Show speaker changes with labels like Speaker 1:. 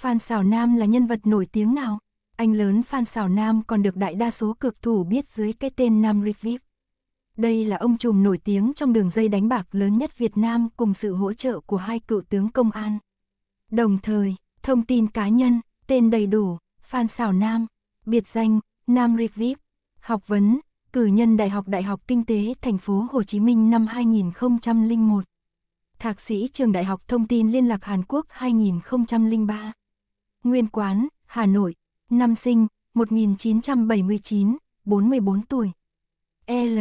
Speaker 1: Phan Sảo Nam là nhân vật nổi tiếng nào? Anh lớn Phan Sảo Nam còn được đại đa số cược thủ biết dưới cái tên Nam Rivip. Đây là ông trùm nổi tiếng trong đường dây đánh bạc lớn nhất Việt Nam cùng sự hỗ trợ của hai cựu tướng công an. Đồng thời, thông tin cá nhân, tên đầy đủ, Phan Sảo Nam, biệt danh, Nam Rivip, học vấn, cử nhân Đại học Đại học Kinh tế Thành phố Hồ Chí Minh năm 2001. Thạc sĩ trường Đại học Thông tin Liên lạc Hàn Quốc 2003. Nguyên quán, Hà Nội, năm sinh, 1979, 44 tuổi. L.